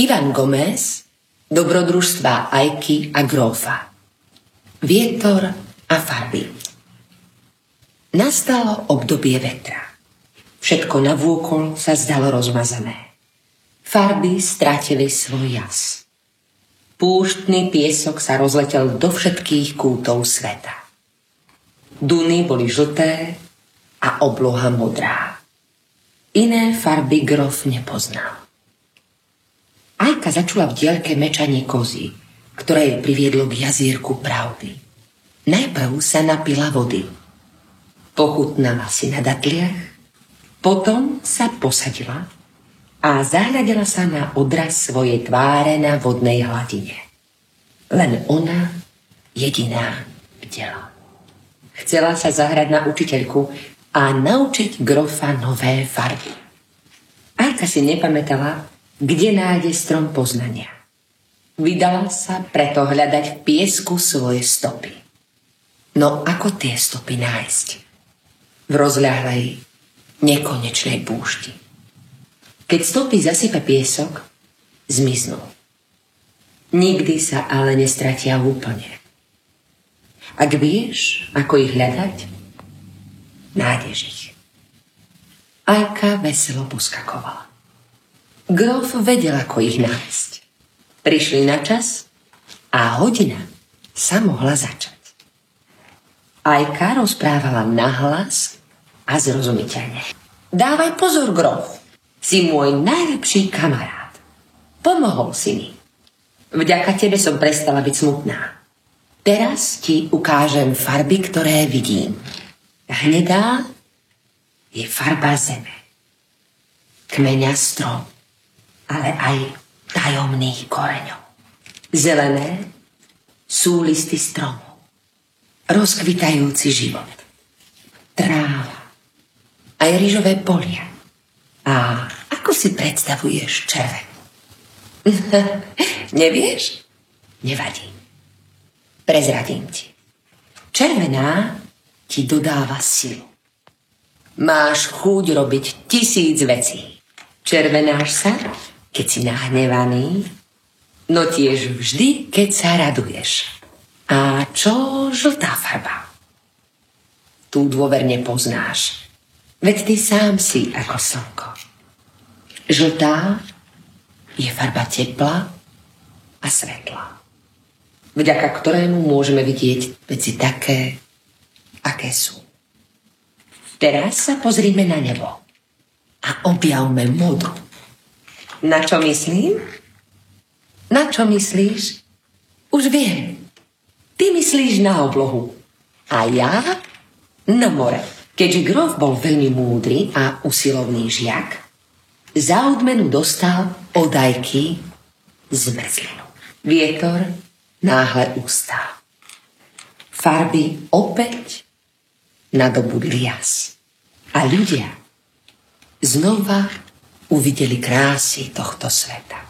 Ivan Gomez, dobrodružstva Ajky a Grófa. Vietor a farby. Nastalo obdobie vetra. Všetko navôkol sa zdalo rozmazané. Farby strátili svoj jas. Púštny piesok sa rozletel do všetkých kútov sveta. Duny boli žlté a obloha modrá. Iné farby grof nepoznal. Ajka začula v dielke mečanie kozy, ktoré ju priviedlo k jazírku pravdy. Najprv sa napila vody. Pochutnala si na datliach, potom sa posadila a zahľadila sa na odraz svojej tváre na vodnej hladine. Len ona, jediná, bdela. Chcela sa zahrať na učiteľku a naučiť grofa nové farby. Arka si nepamätala, kde nájde strom poznania. Vydala sa preto hľadať v piesku svoje stopy. No ako tie stopy nájsť? V rozľahlej, nekonečnej púšti. Keď stopy zasype piesok, zmiznú. Nikdy sa ale nestratia úplne. Ak vieš, ako ich hľadať, nájdeš ich. Ajka veselo poskakovala. Grof vedel, ako ich nájsť. Prišli na čas a hodina sa mohla začať. Ajka rozprávala nahlas a zrozumiteľne. Dávaj pozor, Grof. Si môj najlepší kamarát. Pomohol si mi. Vďaka tebe som prestala byť smutná. Teraz ti ukážem farby, ktoré vidím. Hnedá je farba zeme. Kmeňa strom, ale aj tajomných koreňov. Zelené sú listy stromov. Rozkvitajúci život. Tráva. Aj rýžové polia. A ako si predstavuješ červen? Nevieš? Nevadí. Prezradím ti. Červená ti dodáva silu. Máš chuť robiť tisíc vecí. Červenáš sa, keď si nahnevaný, no tiež vždy, keď sa raduješ. A čo žltá farba? Tu dôverne poznáš. Veď ty sám si ako slnko. Žltá je farba tepla a svetla, vďaka ktorému môžeme vidieť veci také, aké sú. Teraz sa pozrime na nebo a objavme modru. Na čo myslím? Na čo myslíš? Už viem. Ty myslíš na oblohu. A ja na more. Keďže Grof bol veľmi múdry a usilovný žiak, za odmenu dostal od Ajky zmrzlinu. Vietor náhle ustál. Farby opäť nadobudli jas. A ľudia znova uvideli krásy tohto sveta.